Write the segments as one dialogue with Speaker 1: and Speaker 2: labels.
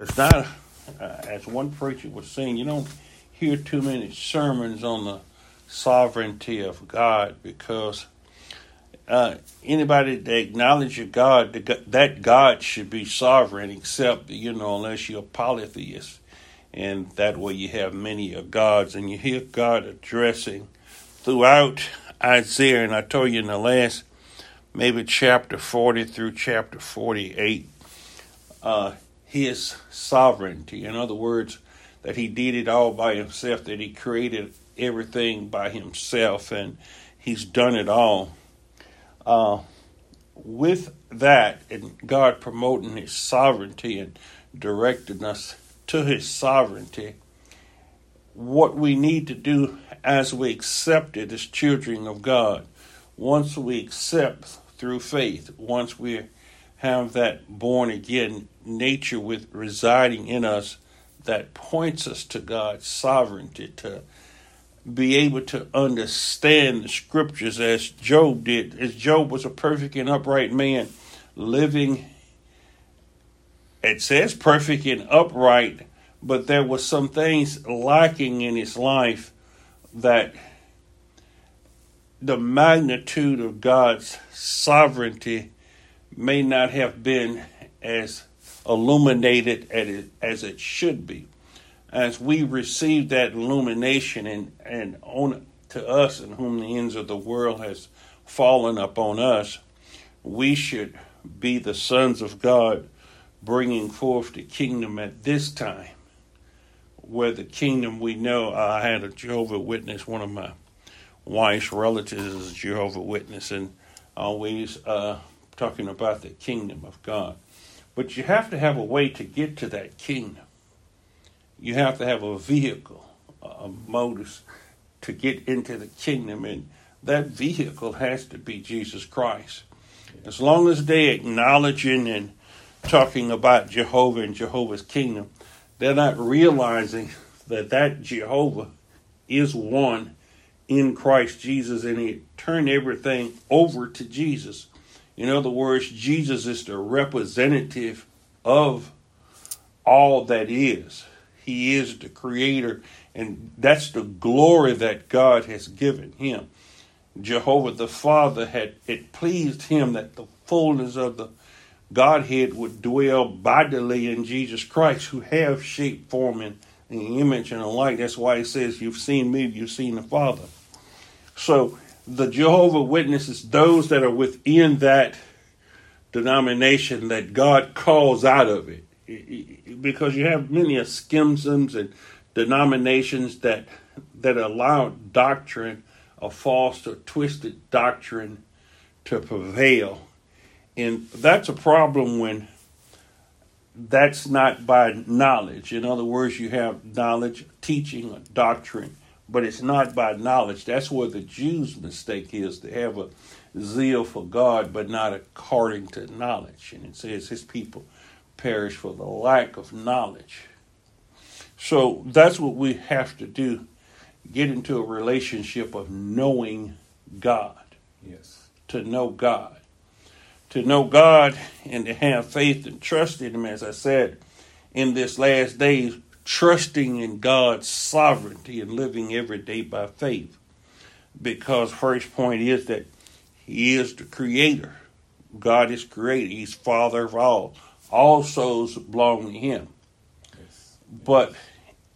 Speaker 1: it's not, uh, as one preacher was saying, you don't hear too many sermons on the sovereignty of God because uh, anybody that acknowledges God, that God should be sovereign, except, you know, unless you're a polytheist. And that way you have many of gods. And you hear God addressing throughout Isaiah, and I told you in the last, maybe chapter 40 through chapter 48, uh, his sovereignty. In other words, that he did it all by himself, that he created everything by himself, and he's done it all. Uh, with that, and God promoting his sovereignty and directing us to his sovereignty, what we need to do as we accept it as children of God, once we accept through faith, once we have that born again nature with residing in us that points us to God's sovereignty, to be able to understand the scriptures as Job did, as Job was a perfect and upright man, living, it says perfect and upright, but there were some things lacking in his life that the magnitude of God's sovereignty may not have been as illuminated as it should be as we receive that illumination and, and on to us and whom the ends of the world has fallen upon us, we should be the sons of God bringing forth the kingdom at this time. Where the kingdom we know, I had a Jehovah Witness, one of my wife's relatives is a Jehovah Witness, and always uh, talking about the kingdom of God. But you have to have a way to get to that kingdom you have to have a vehicle, a modus to get into the kingdom, and that vehicle has to be Jesus Christ. As long as they're acknowledging and talking about Jehovah and Jehovah's kingdom, they're not realizing that that Jehovah is one in Christ Jesus, and he turned everything over to Jesus. In other words, Jesus is the representative of all that is. He is the creator, and that's the glory that God has given him. Jehovah the Father had it pleased him that the fullness of the Godhead would dwell bodily in Jesus Christ, who have shape, form, and the image and the like. That's why he says, You've seen me, you've seen the Father. So the Jehovah Witnesses, those that are within that denomination that God calls out of it, because you have many schisms and denominations that that allow doctrine, a false or twisted doctrine, to prevail, and that's a problem when that's not by knowledge. In other words, you have knowledge, teaching, a doctrine, but it's not by knowledge. That's where the Jews' mistake is. They have a zeal for God, but not according to knowledge. And it says his people perish for the lack of knowledge. So that's what we have to do get into a relationship of knowing God.
Speaker 2: Yes.
Speaker 1: To know God. To know God and to have faith and trust in Him, as I said, in this last days, trusting in God's sovereignty and living every day by faith. Because first point is that He is the creator. God is creator. He's Father of all all souls belong to him. But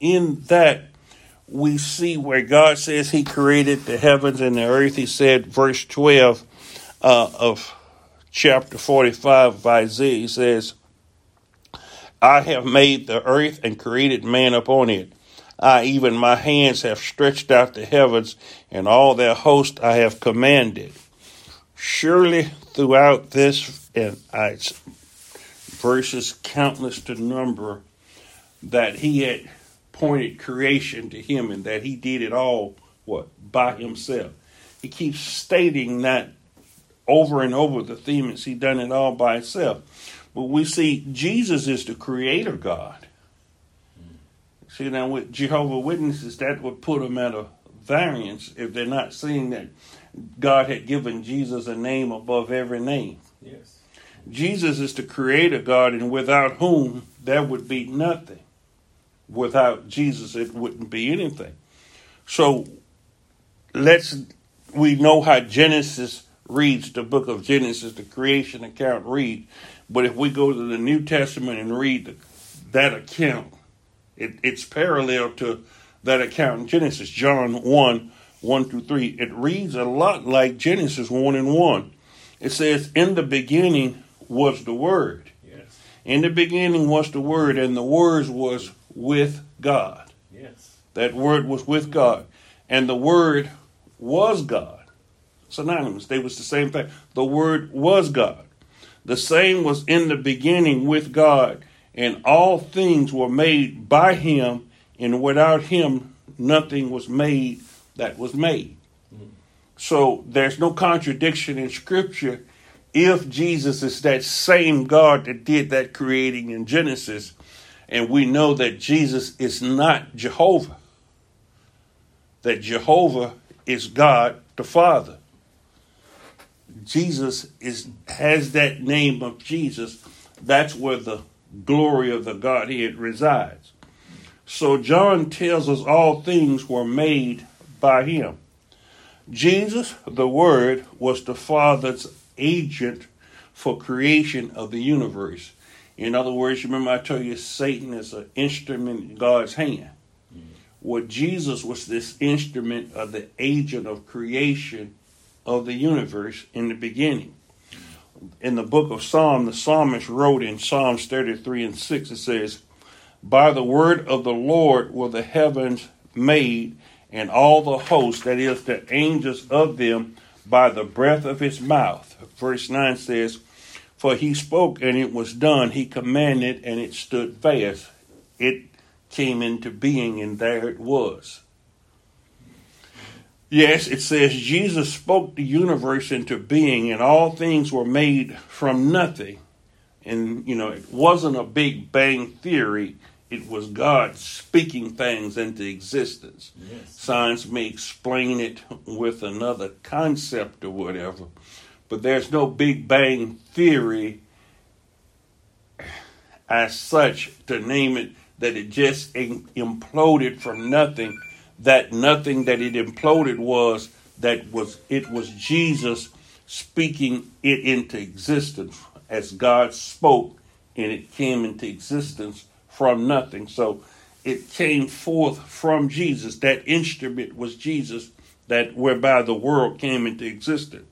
Speaker 1: in that, we see where God says he created the heavens and the earth. He said, verse 12 uh, of chapter 45 of Isaiah, he says, I have made the earth and created man upon it. I, even my hands, have stretched out the heavens, and all their host I have commanded. Surely throughout this, and I verses countless to number that he had pointed creation to him and that he did it all what by himself he keeps stating that over and over the theme is he done it all by himself but we see jesus is the creator god see now with jehovah witnesses that would put them at a variance if they're not seeing that god had given jesus a name above every name
Speaker 2: yes
Speaker 1: Jesus is the creator God, and without whom there would be nothing. Without Jesus, it wouldn't be anything. So let's we know how Genesis reads the book of Genesis, the creation account read. But if we go to the New Testament and read the, that account, it, it's parallel to that account in Genesis, John 1 1 through 3. It reads a lot like Genesis 1 and 1. It says, In the beginning was the Word. Yes. In the beginning was the Word, and the Word was with God. Yes. That Word was with God. And the Word was God. Synonymous. They was the same thing. The Word was God. The same was in the beginning with God, and all things were made by him, and without him nothing was made that was made. So there's no contradiction in Scripture if Jesus is that same God that did that creating in Genesis, and we know that Jesus is not Jehovah, that Jehovah is God the Father. Jesus is has that name of Jesus. That's where the glory of the Godhead resides. So John tells us all things were made by him. Jesus, the Word, was the Father's agent for creation of the universe. In other words, remember I told you Satan is an instrument in God's hand. Mm-hmm. Well, Jesus was this instrument of the agent of creation of the universe in the beginning. In the book of Psalm, the psalmist wrote in Psalms 33 and 6, it says, By the word of the Lord were the heavens made, and all the hosts, that is, the angels of them, by the breath of his mouth. Verse 9 says, For he spoke and it was done, he commanded and it stood fast. It came into being, and there it was. Yes, it says Jesus spoke the universe into being, and all things were made from nothing. And, you know, it wasn't a big bang theory, it was God speaking things into existence. Yes. Science may explain it with another concept or whatever, but there's no big bang theory as such to name it that it just imploded from nothing that nothing that it imploded was that was it was Jesus speaking it into existence as God spoke and it came into existence from nothing. So it came forth from Jesus. That instrument was Jesus that whereby the world came into existence.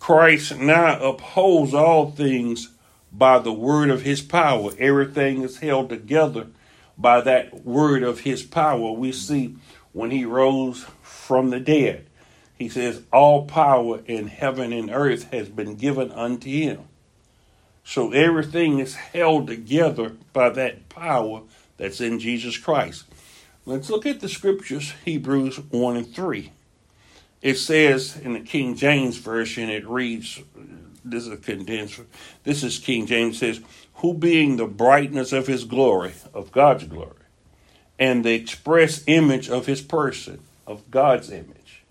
Speaker 1: Christ now upholds all things by the word of his power. Everything is held together by that word of his power. We see when he rose from the dead, he says, All power in heaven and earth has been given unto him. So everything is held together by that power that's in Jesus Christ. Let's look at the scriptures, Hebrews 1 and 3. It says in the King James Version, it reads, this is a condensed, this is King James says, who being the brightness of his glory, of God's glory, and the express image of his person, of God's image.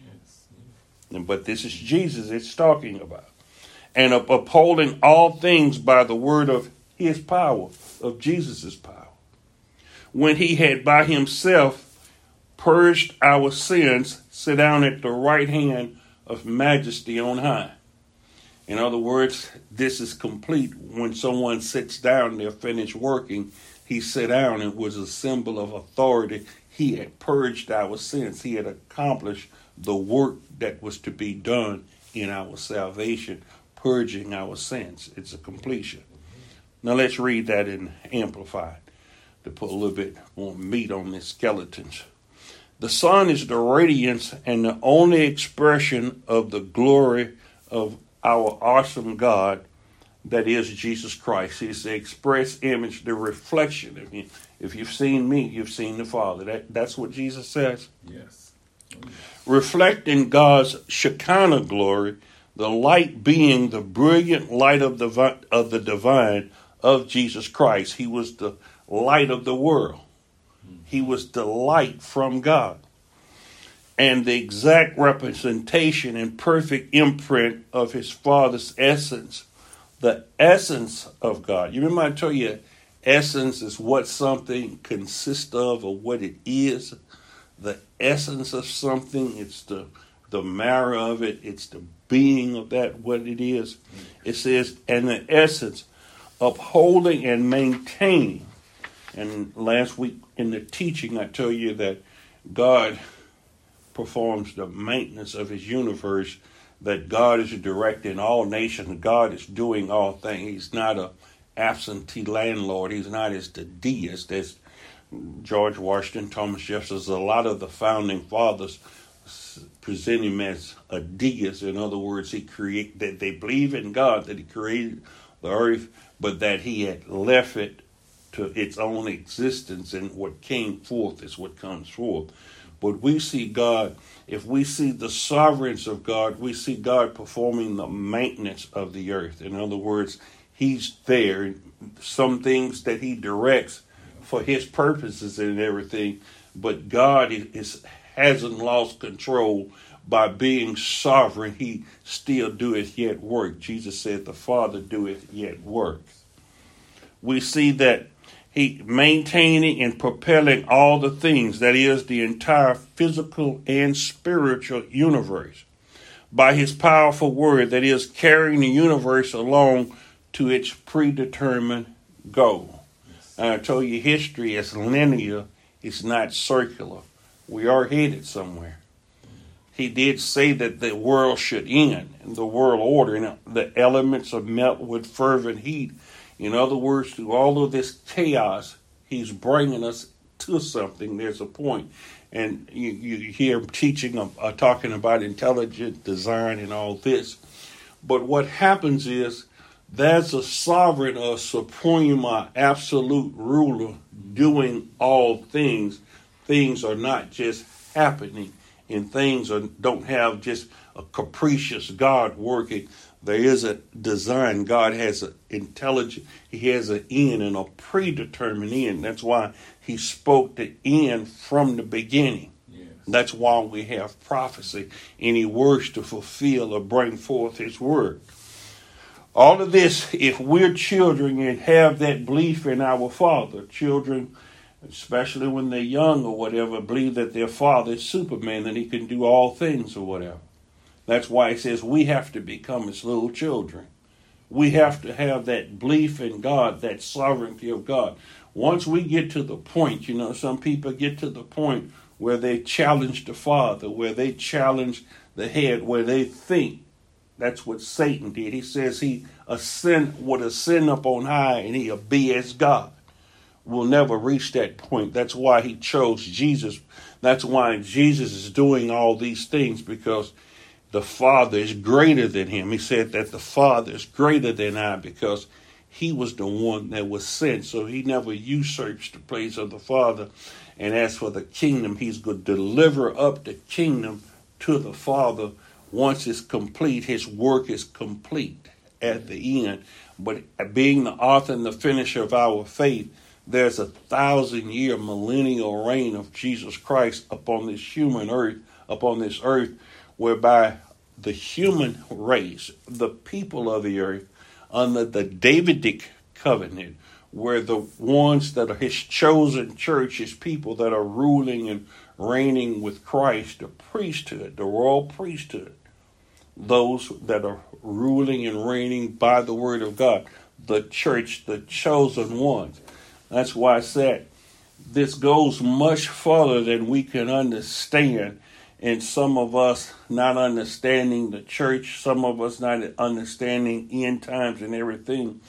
Speaker 1: Yes. But this is Jesus it's talking about. And upholding all things by the word of his power, of Jesus' power. When he had by himself purged our sins, sit down at the right hand of majesty on high. In other words, this is complete. When someone sits down, they're finished working. He sat down and was a symbol of authority. He had purged our sins. He had accomplished the work that was to be done in our salvation, purging our sins. It's a completion. Now let's read that in Amplified to put a little bit more meat on the skeletons. The sun is the radiance and the only expression of the glory of our awesome God that is Jesus Christ. He's the express image, the reflection of Him. If you've seen me, you've seen the Father. That, that's what Jesus says. Yes. Reflecting God's Shekinah glory, the light being the brilliant light of the, of the divine of Jesus Christ. He was the light of the world. He was the light from God and the exact representation and perfect imprint of his Father's essence, the essence of God. You remember I told you essence is what something consists of or what it is. The essence of something, it's the the marrow of it, it's the being of that what it is. It says, and the essence, upholding and maintaining. And last week in the teaching, I told you that God performs the maintenance of his universe, that God is directing all nations, God is doing all things. He's not a absentee landlord, he's not as the deist as George Washington, Thomas Jefferson, a lot of the founding fathers present him as a deist. In other words, he create that they believe in God, that he created the earth, but that he had left it to its own existence, and what came forth is what comes forth. But we see God, if we see the sovereignty of God, we see God performing the maintenance of the earth. In other words, He's there. Some things that He directs for His purposes and everything, but God is, hasn't lost control by being sovereign. He still doeth yet work. Jesus said, The Father doeth yet work. We see that he maintaining and propelling all the things that is the entire physical and spiritual universe by his powerful word that is carrying the universe along to its predetermined goal. And I told you history is linear, it's not circular. We are headed somewhere. He did say that the world should end, the world order, and the elements of melt with fervent heat in other words, through all of this chaos, he's bringing us to something. There's a point. And you, you hear teaching, uh, talking about intelligent design and all this. But what happens is there's a sovereign, a supreme, a absolute ruler doing all things. Things are not just happening, and things are, don't have just a capricious God working. There is a design. God has an intelligent, He has an end and a predetermined end. That's why He spoke the end from the beginning. Yes. That's why we have prophecy, and He works to fulfill or bring forth His word. All of this, if we're children and have that belief in our Father, children, especially when they're young or whatever, believe that their Father is Superman and He can do all things or whatever. That's why he says we have to become as little children. We have to have that belief in God, that sovereignty of God. Once we get to the point, you know, some people get to the point where they challenge the Father, where they challenge the head, where they think. That's what Satan did. He says he ascend would ascend up on high and he'll be as God. We'll never reach that point. That's why he chose Jesus. That's why Jesus is doing all these things because the Father is greater than him. He said that the Father is greater than I because he was the one that was sent. So he never usurps the place of the Father. And as for the kingdom, he's going to deliver up the kingdom to the Father once it's complete. His work is complete at the end. But being the author and the finisher of our faith, there's a thousand year millennial reign of Jesus Christ upon this human earth, upon this earth whereby the human race, the people of the earth, under the Davidic covenant, where the ones that are his chosen church, his people that are ruling and reigning with Christ, the priesthood, the royal priesthood, those that are ruling and reigning by the word of God, the church, the chosen ones. That's why I said this goes much further than we can understand and some of us not understanding the church, some of us not understanding end times and everything.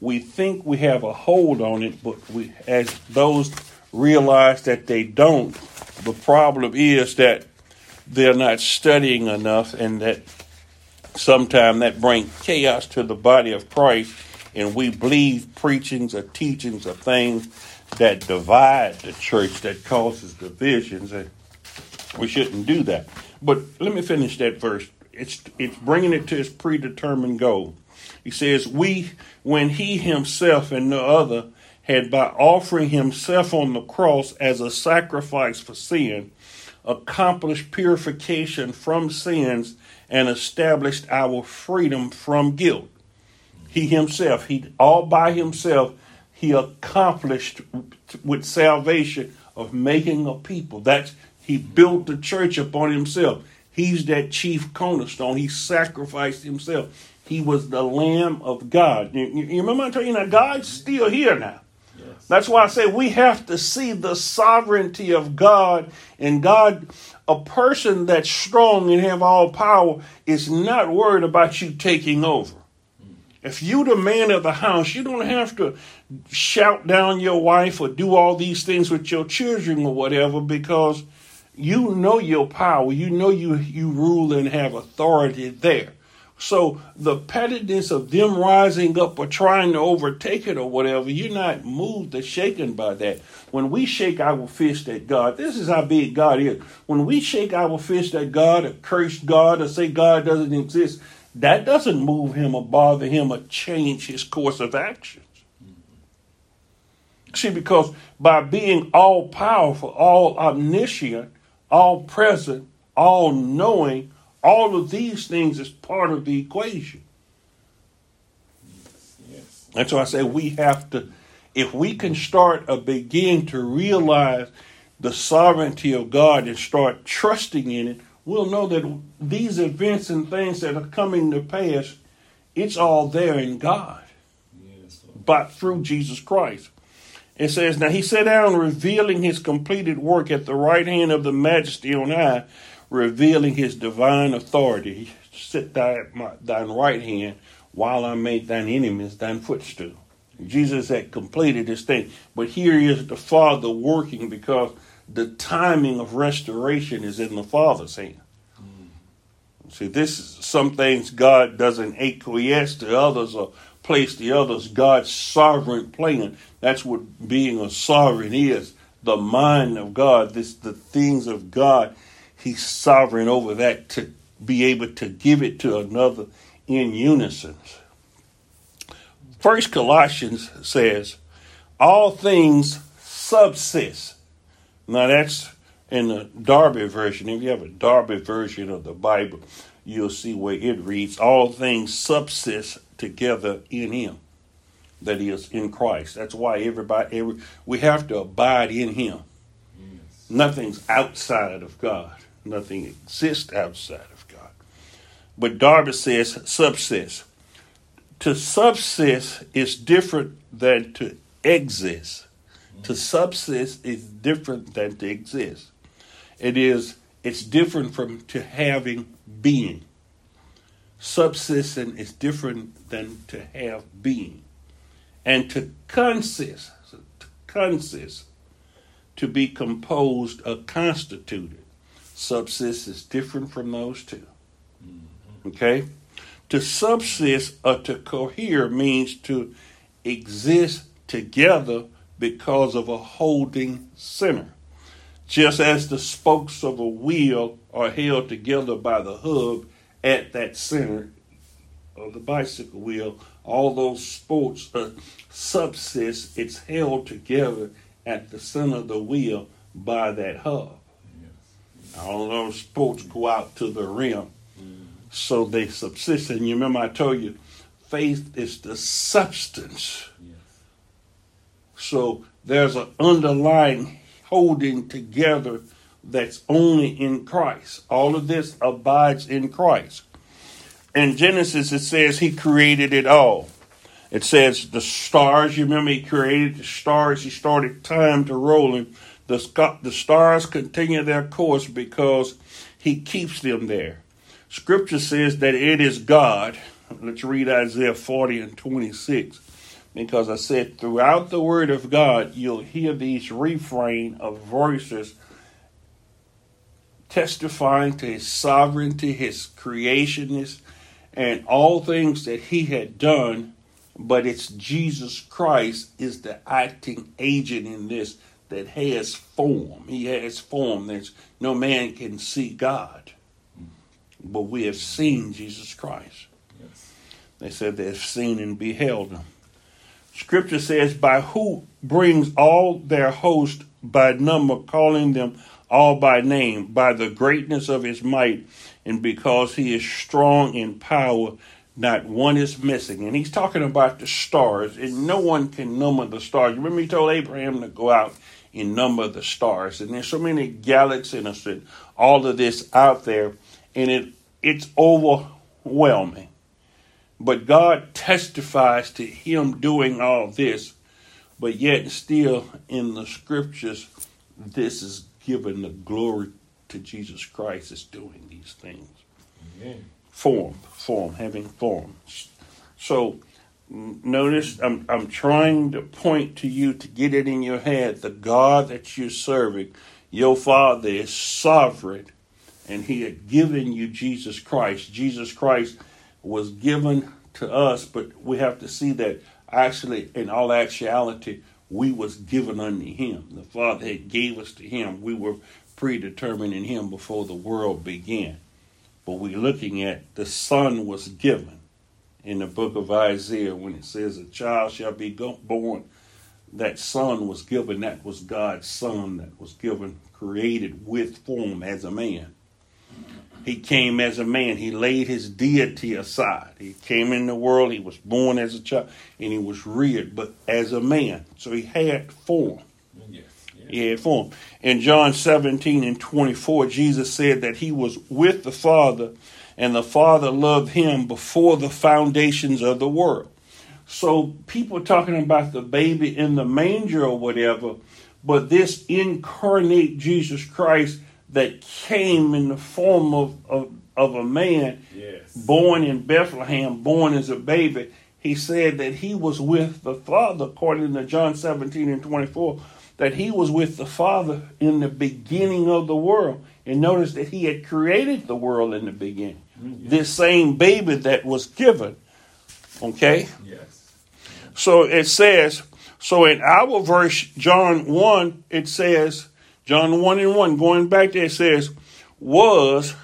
Speaker 1: We think we have a hold on it, but we, as those realize that they don't, the problem is that they're not studying enough, and that sometimes that brings chaos to the body of Christ, and we believe preachings or teachings or things that divide the church, that causes divisions. And we shouldn't do that. But let me finish that verse. It's it's bringing it to its predetermined goal. He says, "We, when he himself and no other had by offering himself on the cross as a sacrifice for sin, accomplished purification from sins and established our freedom from guilt." He himself, he all by himself, he accomplished with salvation of making a people. That's he built the church upon himself. He's that chief cornerstone. He sacrificed himself. He was the Lamb of God. You, you remember I told you now God's still here now. Yes. That's why I say we have to see the sovereignty of God and God. A person that's strong and have all power is not worried about you taking over. Hmm. If you the man of the house, you don't have to shout down your wife or do all these things with your children or whatever because you know your power. You know you you rule and have authority there. So the pettiness of them rising up or trying to overtake it or whatever, you're not moved or shaken by that. When we shake our fist at God, this is how big God is. When we shake our fist at God or curse God or say God doesn't exist, that doesn't move him or bother him or change his course of actions. See, because by being all powerful, all omniscient, all present, all knowing, all of these things is part of the equation. Yes. And so I say we have to, if we can start or begin to realize the sovereignty of God and start trusting in it, we'll know that these events and things that are coming to pass, it's all there in God. Yes. But through Jesus Christ. It says, Now he sat down, revealing his completed work at the right hand of the majesty on high, revealing his divine authority. Sit thou at my, thine right hand while I make thine enemies thine footstool. Jesus had completed his thing. But here is the Father working because the timing of restoration is in the Father's hand. Mm. See, this is some things God doesn't acquiesce to others or place the others. God's sovereign plan. That's what being a sovereign is. The mind of God, this the things of God He's sovereign over that to be able to give it to another in unison. First Colossians says, all things subsist. Now that's in the Darby version. If you have a Darby version of the Bible, you'll see where it reads, all things subsist together in him. That is in Christ. That's why everybody every we have to abide in him. Yes. Nothing's outside of God. Nothing exists outside of God. But Darby says subsist. To subsist is different than to exist. To mm. subsist is different than to exist. It is it's different from to having being. Subsisting is different than to have being. And to consist, to consist, to be composed or constituted subsist is different from those 2 mm-hmm. Okay? To subsist or to cohere means to exist together because of a holding center. Just as the spokes of a wheel are held together by the hub at that center of the bicycle wheel, all those spokes uh, subsist, it's held together at the center of the wheel by that hub. All those spokes go out to the rim. Mm. So they subsist. And you remember I told you, faith is the substance. Yes. So there's an underlying holding together that's only in Christ. All of this abides in Christ. In Genesis, it says he created it all. It says the stars, you remember he created the stars, he started time to rolling the, the stars continue their course because he keeps them there. Scripture says that it is God. Let's read Isaiah 40 and 26. Because I said throughout the word of God, you'll hear these refrain of voices testifying to his sovereignty, his creationness, and all things that he had done. But it's Jesus Christ is the acting agent in this that has form. He has form. There's no man can see God. But we have seen Jesus Christ. Yes. They said they have seen and beheld him. Scripture says, by who brings all their host by number, calling them all by name, by the greatness of his might, and because he is strong in power, not one is missing. And he's talking about the stars, and no one can number the stars. Remember, he told Abraham to go out and number the stars. And there's so many galaxies and all of this out there, and it it's overwhelming. But God testifies to him doing all this, but yet still in the scriptures, this is given the glory to Jesus Christ is doing these things. Amen. Form, form, having form. So notice I'm I'm trying to point to you to get it in your head. The God that you're serving, your Father is sovereign, and He had given you Jesus Christ. Jesus Christ was given to us, but we have to see that actually, in all actuality, we was given unto Him. The Father had gave us to Him. We were predetermined in him before the world began. But we're looking at the Son was given in the book of Isaiah when it says, A child shall be born. That Son was given, that was God's Son that was given, created with form as a man. He came as a man. He laid his deity aside. He came in the world. He was born as a child and he was reared, but as a man. So he had form. Yes. He had form. In John 17 and 24, Jesus said that he was with the Father and the Father loved him before the foundations of the world. So people talking about the baby in the manger or whatever, but this incarnate Jesus Christ that came in the form of, of, of a man, yes. born in Bethlehem, born as a baby, he said that he was with the Father, according to John 17 and 24 that he was with the Father in the beginning of the world. And notice that he had created the world in the beginning. Mm-hmm. This same baby that was given. Okay?
Speaker 2: Yes.
Speaker 1: So it says, so in our verse, John 1, it says, John 1 and 1, going back there, it says, was,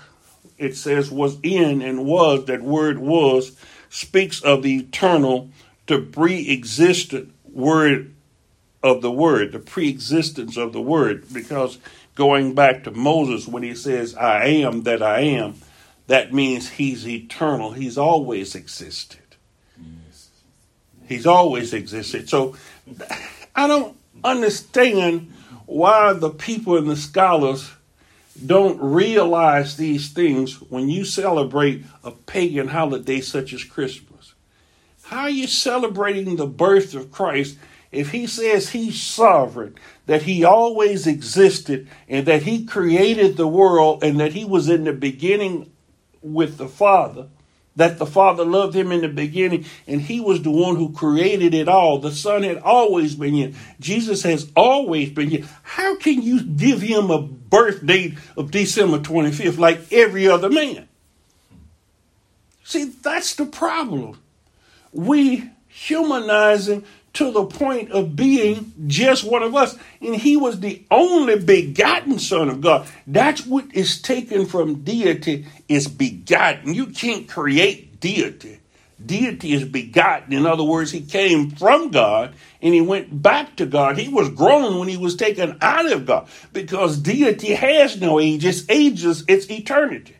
Speaker 1: it says, was in and was, that word was, speaks of the eternal, the pre existent word of the word, the pre-existence of the word, because going back to Moses when he says, I am that I am, that means he's eternal. He's always existed. He's always existed. So I don't understand why the people and the scholars don't realize these things when you celebrate a pagan holiday such as Christmas. How are you celebrating the birth of Christ if he says he's sovereign, that he always existed, and that he created the world, and that he was in the beginning with the Father, that the Father loved him in the beginning, and he was the one who created it all. The Son had always been here. Jesus has always been here. How can you give him a birth date of December 25th like every other man? See, that's the problem. We humanizing to the point of being just one of us. And he was the only begotten Son of God. That's what is taken from deity is begotten. You can't create deity. Deity is begotten. In other words, he came from God and he went back to God. He was grown when he was taken out of God because deity has no age. It's ages, it's eternity.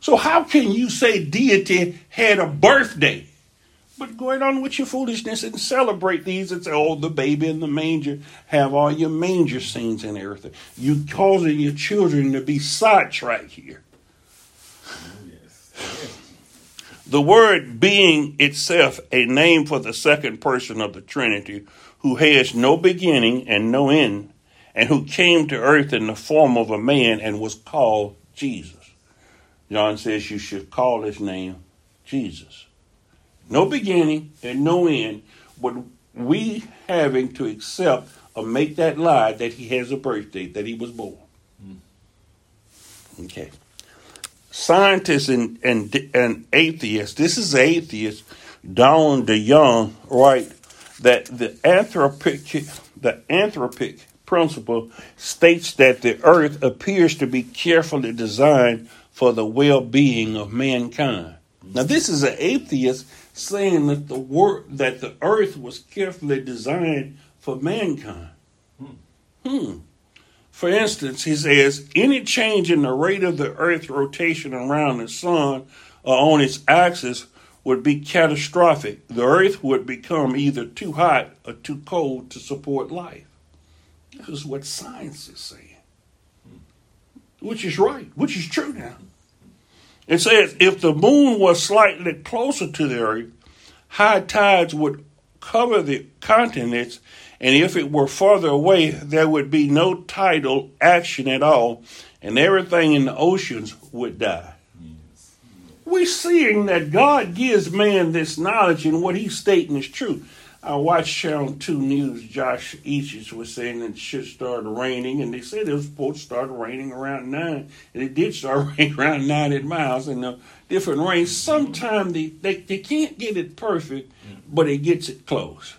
Speaker 1: So how can you say deity had a birthday? But going on with your foolishness and celebrate these and say, oh, the baby in the manger, have all your manger scenes and everything. You're causing your children to be sidetracked here. The word being itself a name for the second person of the Trinity, who has no beginning and no end, and who came to earth in the form of a man and was called Jesus. John says you should call his name Jesus no beginning and no end, but we having to accept or make that lie that he has a birth date, that he was born. Mm. Okay. Scientists and, and, and atheists, this is atheist, Don DeYoung, right, that the anthropic, the anthropic principle states that the earth appears to be carefully designed for the well-being of mankind. Now, this is an atheist saying that the wor- that the earth was carefully designed for mankind. Hmm. hmm. For instance, he says any change in the rate of the earth's rotation around the sun or on its axis would be catastrophic. The earth would become either too hot or too cold to support life. This is what science is saying. Which is right, which is true now. It says if the moon was slightly closer to the earth, high tides would cover the continents, and if it were farther away, there would be no tidal action at all, and everything in the oceans would die. We're seeing that God gives man this knowledge, and what he's stating is true. I watched Channel 2 News. Josh Eaches was saying that it should start raining, and they said it was supposed to start raining around 9, and it did start raining around 90 miles, and the different rains. Sometimes they, they, they can't get it perfect, but it gets it close.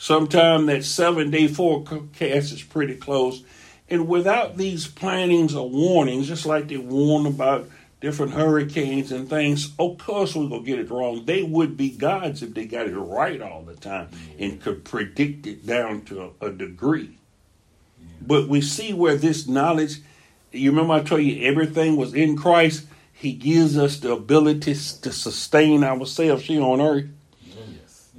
Speaker 1: Sometimes that seven day forecast is pretty close. And without these plannings or warnings, just like they warn about different hurricanes and things, of course we're going to get it wrong. They would be gods if they got it right all the time and could predict it down to a, a degree. But we see where this knowledge, you remember I told you everything was in Christ. He gives us the ability to sustain ourselves here on earth.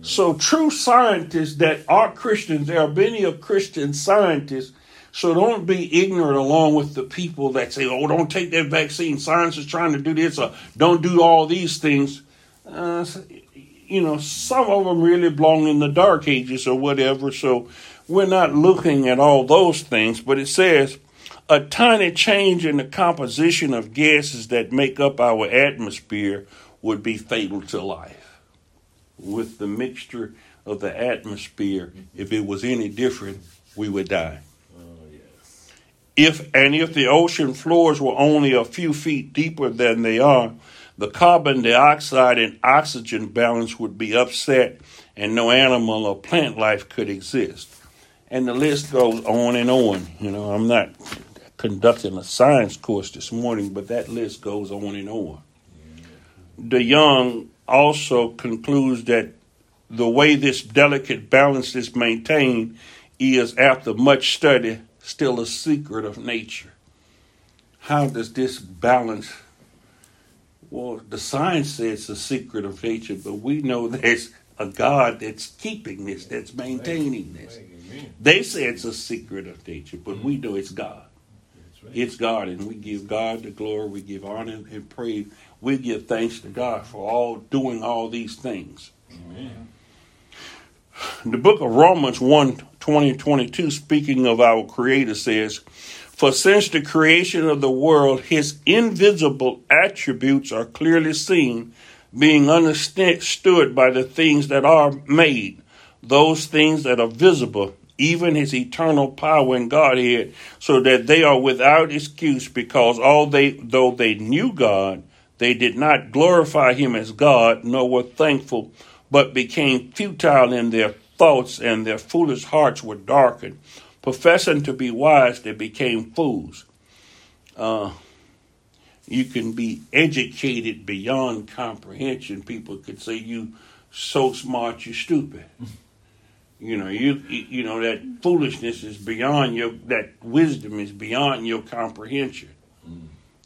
Speaker 1: So true scientists that are Christians, there are many of Christian scientists. So don't be ignorant along with the people that say, "Oh, don't take that vaccine. Science is trying to do this, or don't do all these things." Uh, you know, some of them really belong in the dark ages or whatever. So we're not looking at all those things. But it says a tiny change in the composition of gases that make up our atmosphere would be fatal to life with the mixture of the atmosphere. If it was any different, we would die. Oh, if and if the ocean floors were only a few feet deeper than they are, the carbon dioxide and oxygen balance would be upset and no animal or plant life could exist. And the list goes on and on. You know, I'm not conducting a science course this morning, but that list goes on and on. DeYoung also concludes that the way this delicate balance is maintained is, after much study, still a secret of nature. How does this balance? Well, the science says it's a secret of nature, but we know there's a God that's keeping this, that's maintaining this. They say it's a secret of nature, but we know it's God. It's God, and we give God the glory, we give honor and praise we give thanks to God for all doing all these things. Amen. The book of Romans 1 20 22, speaking of our Creator, says, For since the creation of the world, his invisible attributes are clearly seen, being understood by the things that are made, those things that are visible, even his eternal power and Godhead, so that they are without excuse, because all they though they knew God, they did not glorify him as God, nor were thankful, but became futile in their thoughts, and their foolish hearts were darkened. Professing to be wise, they became fools. Uh, you can be educated beyond comprehension. People could say you so smart, you're stupid. You know, you you know that foolishness is beyond your that wisdom is beyond your comprehension.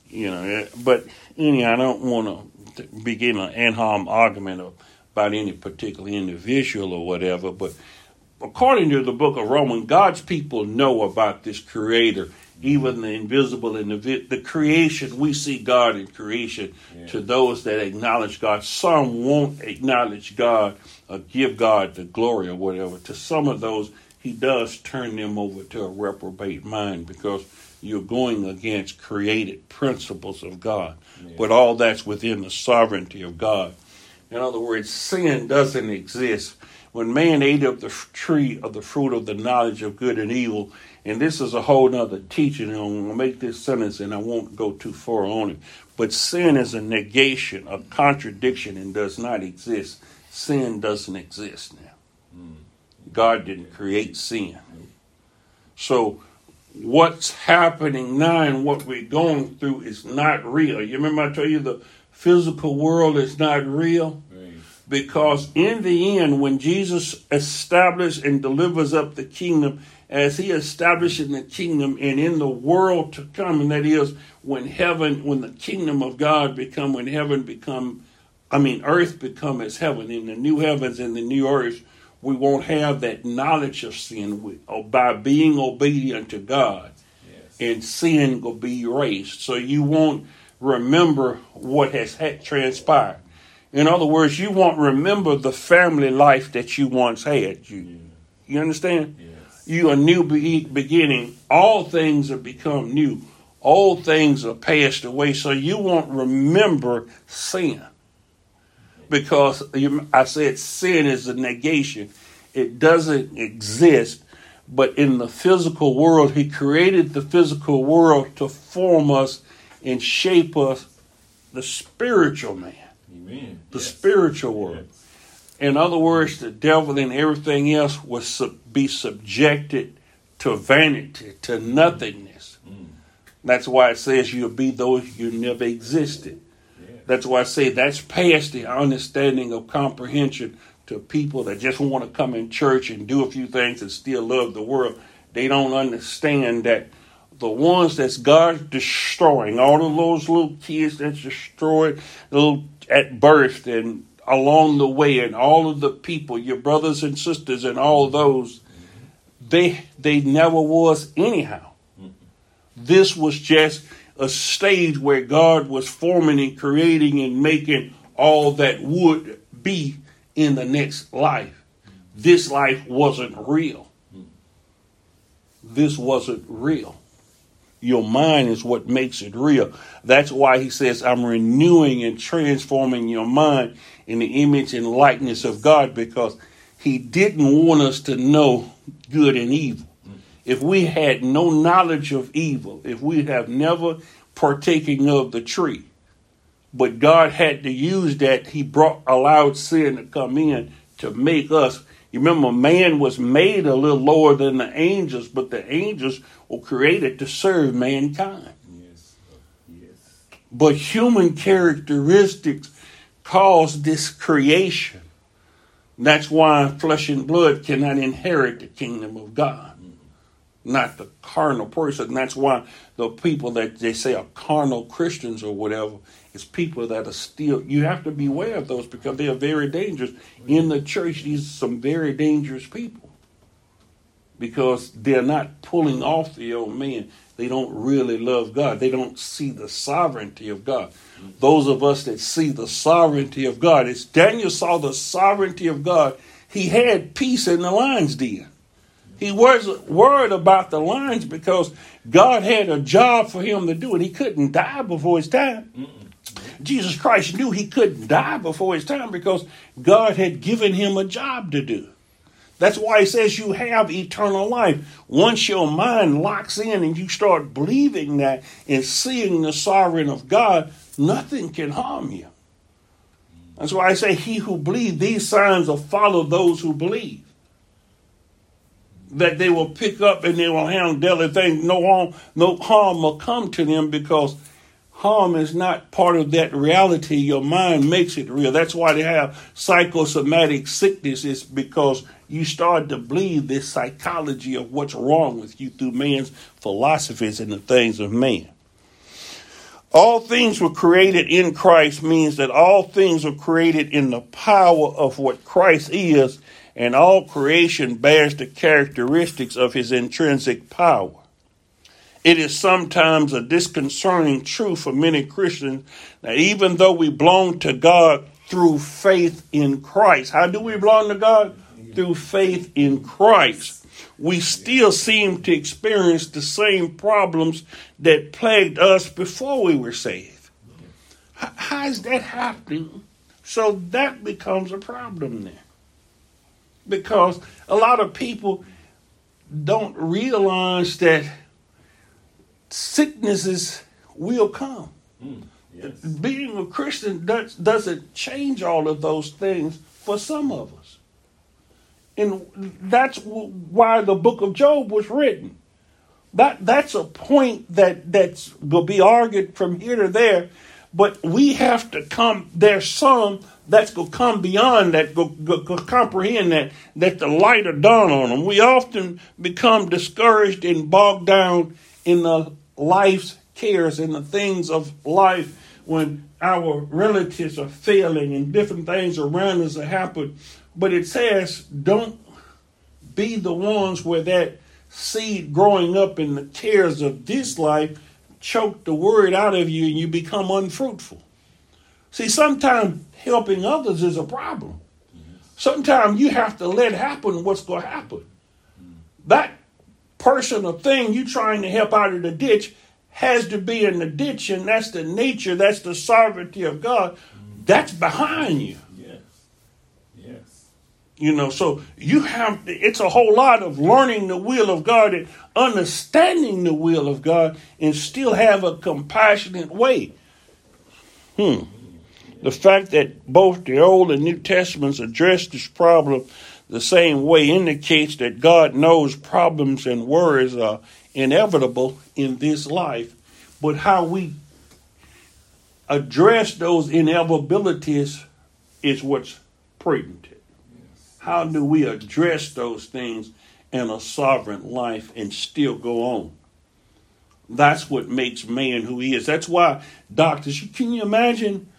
Speaker 1: You know, eh, but anyhow, I don't want to begin an ad hom argument about any particular individual or whatever, but according to the book of Romans, God's people know about this creator, even the invisible and the, the creation. We see God in creation yeah. to those that acknowledge God. Some won't acknowledge God or give God the glory or whatever. To some of those, he does turn them over to a reprobate mind because you're going against created principles of God. Yeah. But all that's within the sovereignty of God. In other words, sin doesn't exist. When man ate of the tree of the fruit of the knowledge of good and evil, and this is a whole other teaching, and I'm going to make this sentence and I won't go too far on it. But sin is a negation, a contradiction, and does not exist. Sin doesn't exist now. Mm. God didn't create sin. So what's happening now and what we're going through is not real. You remember I told you the physical world is not real? Because in the end, when Jesus establishes and delivers up the kingdom, as he established in the kingdom and in the world to come, and that is when heaven, when the kingdom of God become, when heaven become I mean, earth become as heaven. In the new heavens and the new earth, we won't have that knowledge of sin we, or oh, by being obedient to God. Yes. And sin will be erased. So you won't remember what has transpired. In other words, you won't remember the family life that you once had. You, you understand? Yes. You a new be- beginning. All things have become new. Old things are passed away. So you won't remember sin because you, I said sin is a negation. It doesn't exist. But in the physical world, He created the physical world to form us and shape us, the spiritual man. Amen. The yes. spiritual world. Yes. In other words, the devil and everything else will sub- be subjected to vanity, to nothingness. Mm. That's why it says you'll be those you never existed. That's why I say that's past the understanding of comprehension to people that just want to come in church and do a few things and still love the world. They don't understand that the ones that's God destroying, all of those little kids that's destroyed little at birth and along the way, and all of the people, your brothers and sisters, and all those, they they never was anyhow. This was just a stage where God was forming and creating and making all that would be in the next life. This life wasn't real. This wasn't real. Your mind is what makes it real. That's why he says, I'm renewing and transforming your mind in the image and likeness of God because he didn't want us to know good and evil if we had no knowledge of evil, if we have never partaking of the tree, but God had to use that, He brought allowed sin to come in to make us. You remember, man was made a little lower than the angels, but the angels were created to serve mankind. Yes. Yes. But human characteristics caused this creation. That's why flesh and blood cannot inherit the kingdom of God not the carnal person. And that's why the people that they say are carnal Christians or whatever is people that are still. You have to beware of those because they are very dangerous in the church. These are some very dangerous people because they're not pulling off the old man. They don't really love God. They don't see the sovereignty of God. Those of us that see the sovereignty of God, as Daniel saw the sovereignty of God, he had peace in the lion's den. He was worried about the lions because God had a job for him to do, and he couldn't die before his time. Mm-mm. Jesus Christ knew he couldn't die before his time because God had given him a job to do. That's why he says you have eternal life. Once your mind locks in and you start believing that and seeing the sovereign of God, nothing can harm you. That's why I say, He who believes, these signs will follow those who believe that they will pick up and they will handle deadly things. No harm, no harm will come to them because harm is not part of that reality. Your mind makes it real. That's why they have psychosomatic sickness. Is because you start to believe this psychology of what's wrong with you through man's philosophies and the things of man. All things were created in Christ means that all things were created in the power of what Christ is and all creation bears the characteristics of his intrinsic power. It is sometimes a disconcerting truth for many Christians that even though we belong to God through faith in Christ, how do we belong to God? Through faith in Christ. We still seem to experience the same problems that plagued us before we were saved. How is that happening? So that becomes a problem then because a lot of people don't realize that sicknesses will come. Mm, yes. Being a Christian does, doesn't change all of those things for some of us. And that's why the book of Job was written. That that's a point that that's will be argued from here to there, but we have to come. There's some that's going to come beyond that, go, go, go, comprehend that, that the light of dawn on them. We often become discouraged and bogged down in the life's cares and the things of life when our relatives are failing and different things around us are happening. But it says, don't be the ones where that seed growing up in the cares of this life choke the word out of you and you become unfruitful. See, sometimes helping others is a problem. Sometimes you have to let happen what's going to happen. That person or thing you're trying to help out of the ditch has to be in the ditch, and that's the nature, that's the sovereignty of God. That's behind you.
Speaker 2: Yes. Yes.
Speaker 1: You know, so you have, to, it's a whole lot of learning the will of God and understanding the will of God and still have a compassionate way. Hmm. The fact that both the Old and New Testaments address this problem the same way indicates that God knows problems and worries are inevitable in this life, but how we address those inevitabilities is what's pertinent. How do we address those things in a sovereign life and still go on? That's what makes man who he is. That's why doctors, can you imagine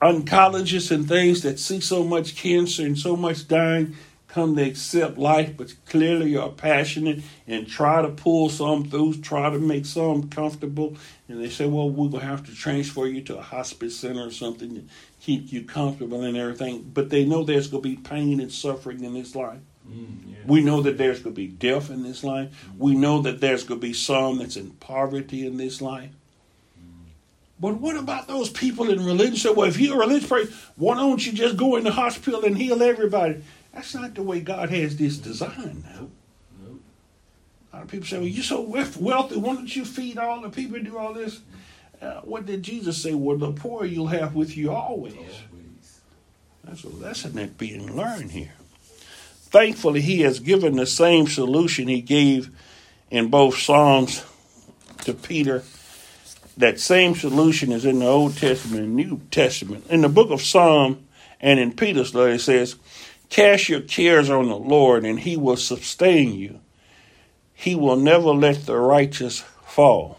Speaker 1: oncologists and things that see so much cancer and so much dying? come to accept life, but clearly you're passionate and try to pull some through, try to make some comfortable. And they say, well, we're going to have to transfer you to a hospice center or something to keep you comfortable and everything. But they know there's going to be pain and suffering in this life. Mm, yeah. We know that there's going to be death in this life. Mm. We know that there's going to be some that's in poverty in this life. But what about those people in religion? So, well, if you're a religious person, why don't you just go in the hospital and heal everybody? That's not the way God has this designed now. A lot of people say, well, you're so wealthy, why don't you feed all the people and do all this? Uh, what did Jesus say? Well, the poor you'll have with you always. always. That's a lesson that's being learned here. Thankfully, he has given the same solution he gave in both Psalms to Peter. That same solution is in the Old Testament and New Testament. In the book of Psalm and in Peter's letter, it says, Cast your cares on the Lord, and he will sustain you. He will never let the righteous fall.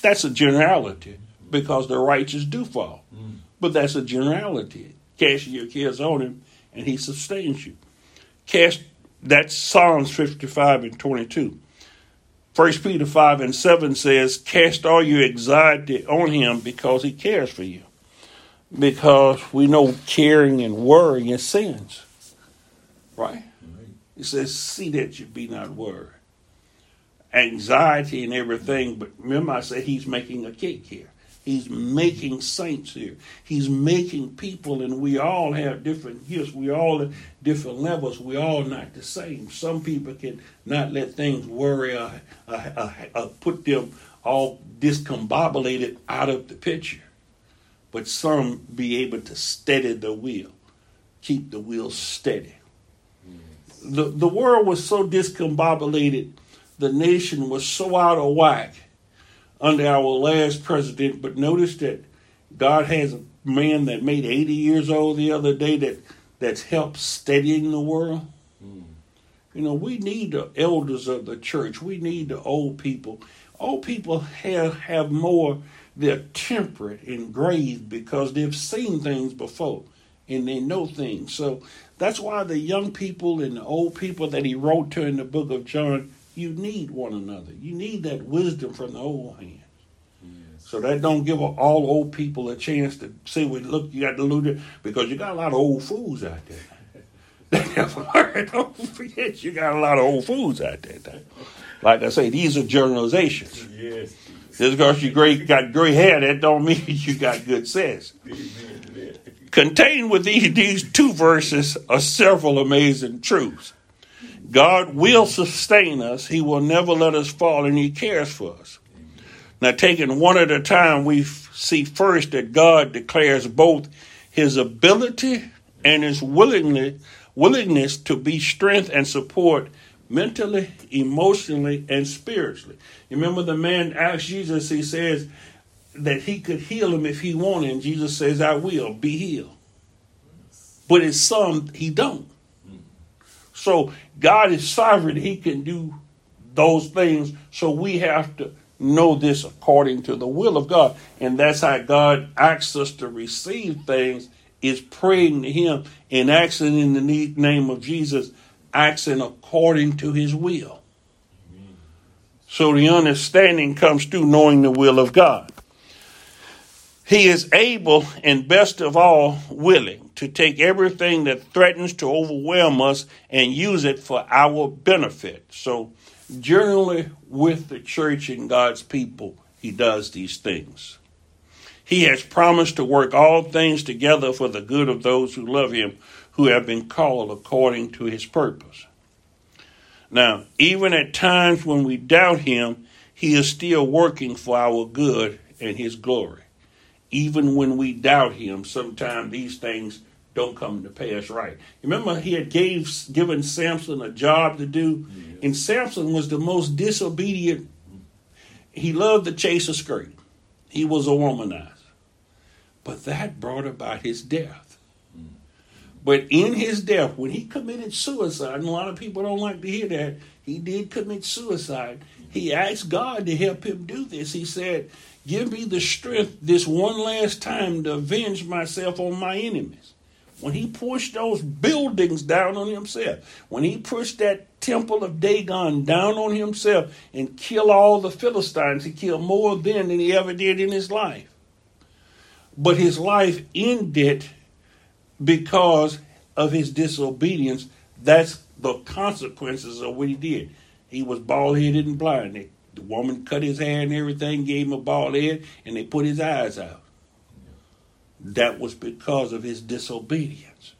Speaker 1: That's a generality because the righteous do fall. Mm. But that's a generality. Cast your cares on him, and he sustains you. Cast that's Psalms 55 and 22. 1 Peter 5 and 7 says, Cast all your anxiety on him because he cares for you. Because we know caring and worrying is sins. Right? Mm-hmm. He says, see that you be not worried. Anxiety and everything, but remember I said he's making a cake here. He's making saints here. He's making people, and we all have different gifts. We all at different levels. We all not the same. Some people can not let things worry or, or, or, or put them all discombobulated out of the picture. But some be able to steady the wheel, keep the wheel steady mm. the, the world was so discombobulated, the nation was so out of whack under our last president. But notice that God has a man that made 80 years old the other day that that's helped steadying the world. Mm. You know, we need the elders of the church. We need the old people. Old people have have more. They're temperate and grave because they've seen things before and they know things. So that's why the young people and the old people that he wrote to in the book of John, you need one another. You need that wisdom from the old hands. Yes. So that don't give all old people a chance to say, well, look, you got deluded because you got a lot of old fools out there. don't forget, you got a lot of old fools out there. Like I say, these are generalizations. Yes. Just because you gray, got gray hair, that don't mean you got good sense. Contained within these two verses are several amazing truths. God will sustain us. He will never let us fall, and He cares for us. Now, taking one at a time, we see first that God declares both His ability and His willingness, willingness to be strength and support mentally, emotionally, and spiritually. You remember the man asked Jesus, he says, that he could heal him if he wanted. And Jesus says, I will, be healed. But it's some he don't. So God is sovereign. He can do those things. So we have to know this according to the will of God. And that's how God asks us to receive things is praying to Him and asking in the name of Jesus, asking according to His will. So the understanding comes through knowing the will of God. He is able and best of all willing to take everything that threatens to overwhelm us and use it for our benefit. So, generally, with the church and God's people, He does these things. He has promised to work all things together for the good of those who love Him, who have been called according to His purpose. Now, even at times when we doubt Him, He is still working for our good and His glory even when we doubt him, sometimes these things don't come to pass right. Remember, he had gave given Samson a job to do, yes. and Samson was the most disobedient. He loved to chase a skirt. He was a womanizer. But that brought about his death. Mm. But in his death, when he committed suicide, and a lot of people don't like to hear that, he did commit suicide. He asked God to help him do this. He said, Give me the strength this one last time to avenge myself on my enemies. When he pushed those buildings down on himself, when he pushed that temple of Dagon down on himself and killed all the Philistines, he killed more then than he ever did in his life. But his life ended because of his disobedience. That's the consequences of what he did. He was bald headed and blind. The woman cut his hair and everything, gave him a bald head, and they put his eyes out. That was because of his disobedience.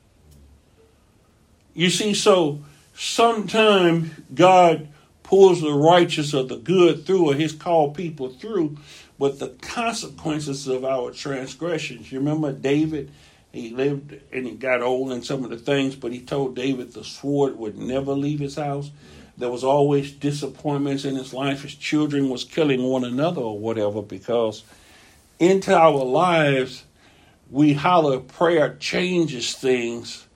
Speaker 1: You see, so sometimes God pulls the righteous or the good through, or his called people through, but the consequences of our transgressions. You remember David? He lived and he got old in some of the things, but he told David the sword would never leave his house. There was always disappointments in his life. His children was killing one another or whatever because into our lives we holler prayer changes things,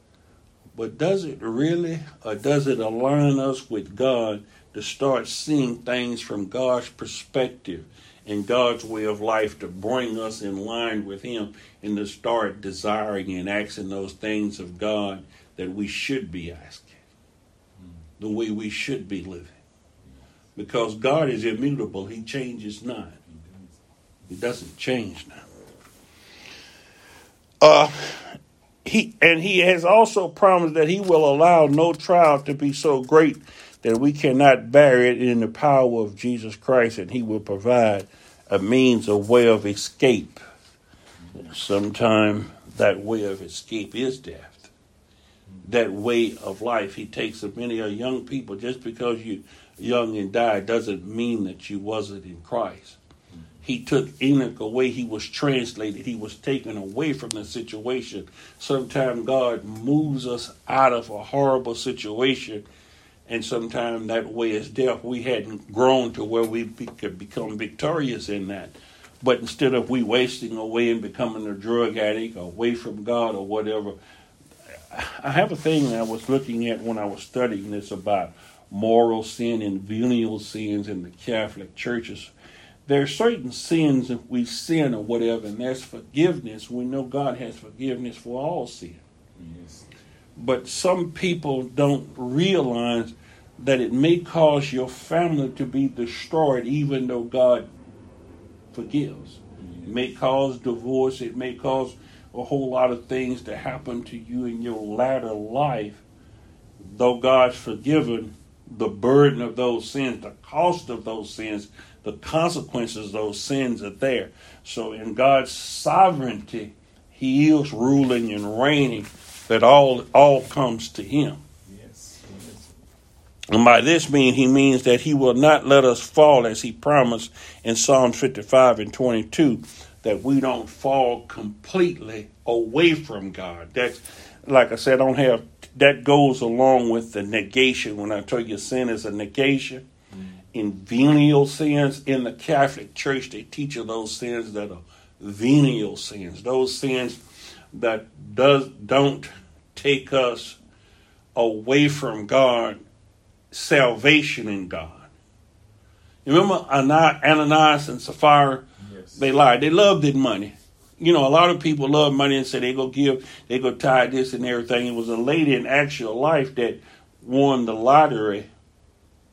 Speaker 1: but does it really or does it align us with God to start seeing things from God's perspective and God's way of life to bring us in line with Him and to start desiring and asking those things of God that we should be asking? the way we should be living. Because God is immutable, He changes not. He doesn't change now. Uh, he and he has also promised that he will allow no trial to be so great that we cannot bear it in the power of Jesus Christ, and he will provide a means, a way of escape. Sometime that way of escape is death that way of life. He takes of many of young people. Just because you young and died doesn't mean that you wasn't in Christ. He took Enoch away. He was translated. He was taken away from the situation. Sometimes God moves us out of a horrible situation, and sometimes that way is death. We hadn't grown to where we could become victorious in that. But instead of we wasting away and becoming a drug addict, away from God or whatever, I have a thing I was looking at when I was studying this about moral sin and venial sins in the Catholic churches. There are certain sins if we sin or whatever, and there's forgiveness. We know God has forgiveness for all sin. Yes. But some people don't realize that it may cause your family to be destroyed even though God forgives. It may cause divorce, it may cause a whole lot of things to happen to you in your latter life, though God's forgiven the burden of those sins, the cost of those sins, the consequences of those sins are there. So in God's sovereignty, He is ruling and reigning, that all all comes to Him. Yes. And by this mean he means that he will not let us fall as he promised in Psalm 55 and 22 that we don't fall completely away from God. That's like I said, I don't have that goes along with the negation. When I tell you sin is a negation. In venial sins in the Catholic Church, they teach of those sins that are venial sins, those sins that does don't take us away from God, salvation in God. You remember Ananias and Sapphira?
Speaker 2: Yes.
Speaker 1: They lied. They loved their money. You know, a lot of people love money and say they go give, they go tie this and everything. It was a lady in actual life that won the lottery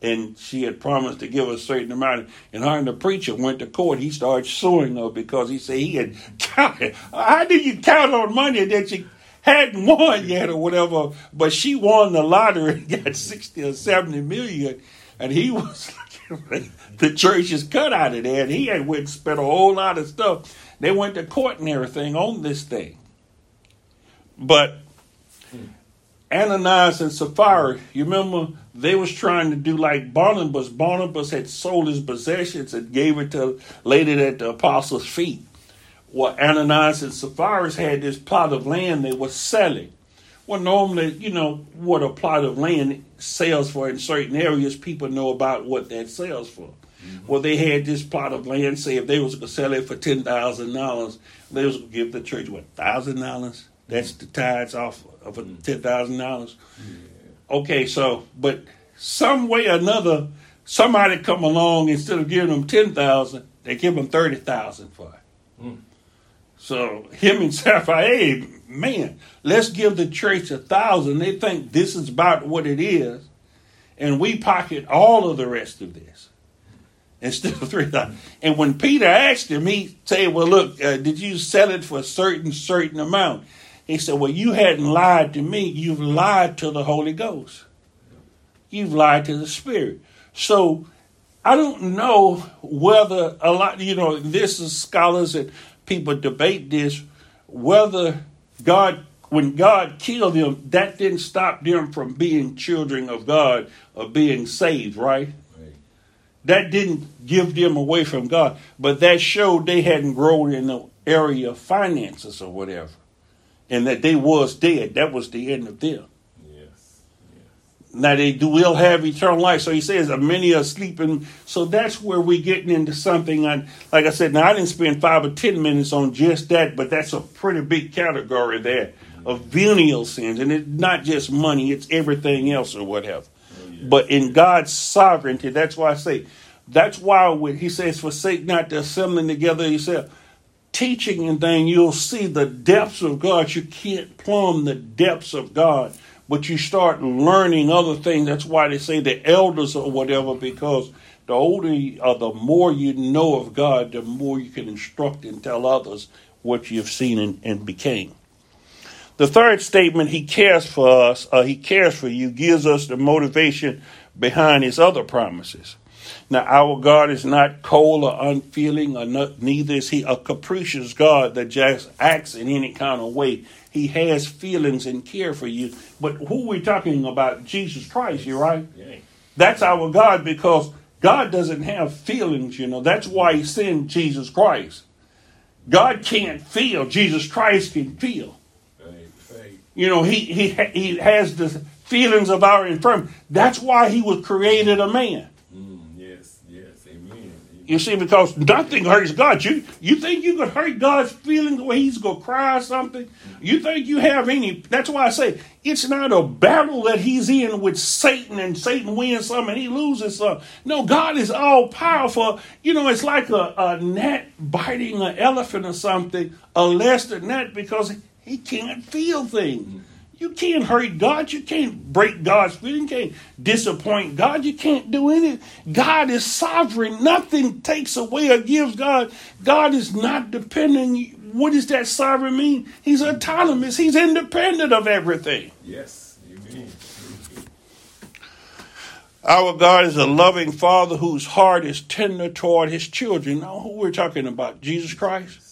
Speaker 1: and she had promised to give a certain amount. And her and the preacher went to court. He started suing her because he said he had counted. How do you count on money that you hadn't won yet or whatever? But she won the lottery and got 60 or 70 million. And he was the church is cut out of there. And he had went and spent a whole lot of stuff. They went to court and everything on this thing. But Ananias and Sapphira, you remember they was trying to do like Barnabas. Barnabas had sold his possessions and gave it to laid it at the apostles' feet. Well, Ananias and Sapphira had this plot of land they were selling. Well, normally, you know, what a plot of land sells for in certain areas, people know about what that sells for. Mm-hmm. Well, they had this plot of land. Say if they was going to sell it for ten thousand dollars, they was going to give the church what thousand dollars. That's the tithes off of mm-hmm. ten thousand dollars. Okay, so but some way or another, somebody come along instead of giving them ten thousand, they give them thirty thousand for it. Mm. So him and Sapphira, hey man, let's give the church a thousand. They think this is about what it is, and we pocket all of the rest of this instead of three thousand. And when Peter asked him, he said, "Well, look, uh, did you sell it for a certain certain amount?" He said, Well, you hadn't lied to me, you've lied to the Holy Ghost. You've lied to the Spirit. So I don't know whether a lot, you know, this is scholars and people debate this, whether God, when God killed them, that didn't stop them from being children of God or being saved, right? right? That didn't give them away from God, but that showed they hadn't grown in the area of finances or whatever and that they was dead. That was the end of them.
Speaker 2: Yes. yes.
Speaker 1: Now they do will have eternal life. So he says, uh, many are sleeping. So that's where we're getting into something. On, like I said, now I didn't spend five or ten minutes on just that, but that's a pretty big category there of venial sins. And it's not just money, it's everything else or whatever. Oh, yes. But in God's sovereignty, that's why I say, that's why when he says, forsake not the assembling together yourself teaching and thing, you'll see the depths of God. You can't plumb the depths of God, but you start learning other things. That's why they say the elders or whatever, because the older or the more you know of God, the more you can instruct and tell others what you've seen and, and became. The third statement, he cares for us, uh, he cares for you, gives us the motivation behind his other promises. Now, our God is not cold or unfeeling, or not, neither is he a capricious God that just acts in any kind of way. He has feelings and care for you. But who we talking about? Jesus Christ, you right? Yeah. That's our God because God doesn't have feelings, you know. That's why he sent Jesus Christ. God can't feel. Jesus Christ can feel. You know, he, he, he has the feelings of our infirmity. That's why he was created a man. You see, because nothing hurts God. You you think you could hurt God's feelings where He's gonna cry or something? You think you have any? That's why I say it's not a battle that He's in with Satan and Satan wins some and He loses some. No, God is all powerful. You know, it's like a, a gnat biting an elephant or something, a less than that because He can't feel things. You can't hurt God. You can't break God's will. You can't disappoint God. You can't do anything. God is sovereign. Nothing takes away or gives God. God is not dependent. What does that sovereign mean? He's autonomous. He's independent of everything.
Speaker 2: Yes. Amen.
Speaker 1: Our God is a loving Father whose heart is tender toward his children. Now, who we're talking about? Jesus Christ?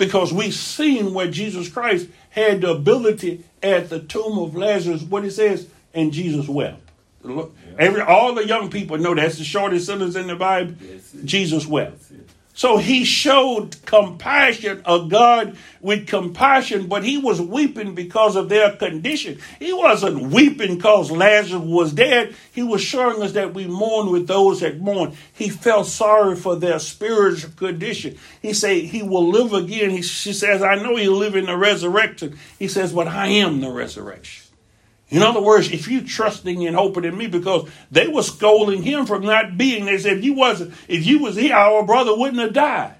Speaker 1: Because we've seen where Jesus Christ had the ability at the tomb of Lazarus, what it says, and Jesus wept. Look, every all the young people know that's the shortest sentence in the Bible. Jesus wept. So he showed compassion, a God with compassion, but he was weeping because of their condition. He wasn't weeping because Lazarus was dead. He was showing us that we mourn with those that mourn. He felt sorry for their spiritual condition. He said he will live again. He, she says, I know he'll live in the resurrection. He says, but I am the resurrection In other words, if you trusting and hoping in me, because they were scolding him for not being, they said if you wasn't, if you was here, our brother wouldn't have died.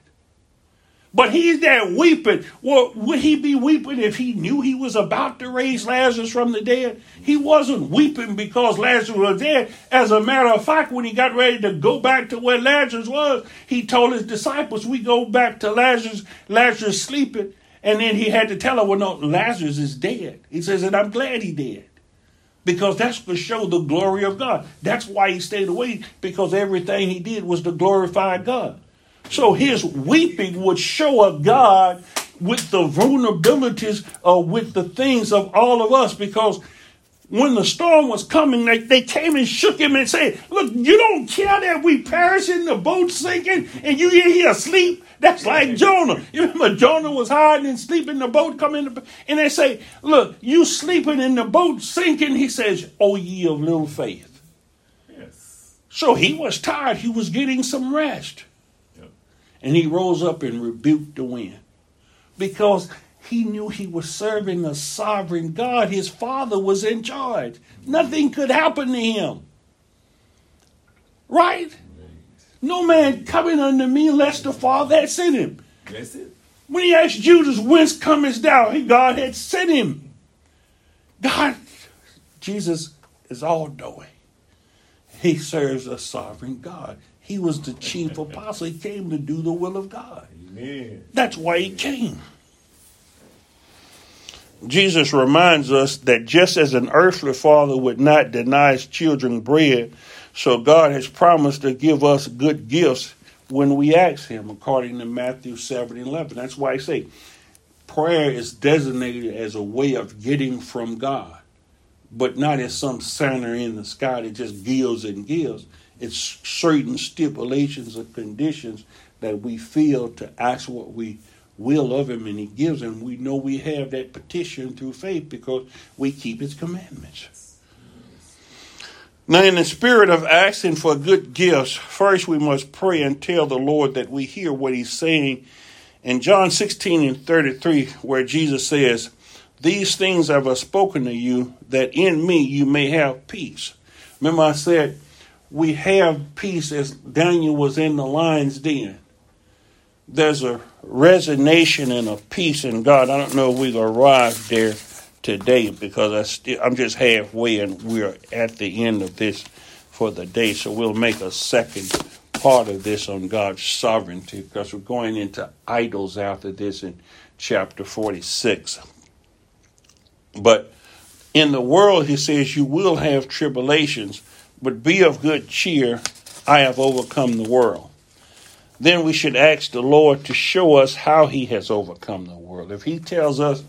Speaker 1: But he's there weeping. Well, would he be weeping if he knew he was about to raise Lazarus from the dead? He wasn't weeping because Lazarus was dead. As a matter of fact, when he got ready to go back to where Lazarus was, he told his disciples, We go back to Lazarus, Lazarus sleeping. And then he had to tell her, Well, no, Lazarus is dead. He says, And I'm glad he did. Because that's to show the glory of God. That's why he stayed away, because everything he did was to glorify God. So his weeping would show a God with the vulnerabilities or with the things of all of us because when the storm was coming, they, they came and shook him and said, Look, you don't care that we perish in the boat sinking and you in here asleep? That's like Jonah. You remember Jonah was hiding and sleeping in the boat coming and they say, Look, you sleeping in the boat sinking. He says, Oh, ye of little faith. Yes. So he was tired. He was getting some rest. And he rose up and rebuked the wind because he knew he was serving a sovereign God. His father was in charge. Nothing could happen to him. Right? No man coming unto me unless the Father had sent him. That's it. When he asked Judas, whence comest thou? God had sent him. God, Jesus is all knowing. He serves a sovereign God. He was the chief apostle. He came to do the will of God. Amen. That's why he came. Jesus reminds us that just as an earthly father would not deny his children bread, so God has promised to give us good gifts when we ask him, according to Matthew 7 11. That's why I say prayer is designated as a way of getting from God, but not as some center in the sky that just gives and gives. It's certain stipulations or conditions that we feel to ask what we will of him and he gives and we know we have that petition through faith because we keep his commandments. Now in the spirit of asking for good gifts first we must pray and tell the lord that we hear what he's saying. In john 16 and 33 where jesus says these things have i spoken to you that in me you may have peace. Remember i said we have peace as Daniel was in the lion's den. There's a resignation and a peace in God. I don't know if we've arrived there today because I still, I'm just halfway and we're at the end of this for the day. So we'll make a second part of this on God's sovereignty because we're going into idols after this in chapter 46. But in the world, he says, you will have tribulations but be of good cheer, I have overcome the world. Then we should ask the Lord to show us how he has overcome the world. If he tells us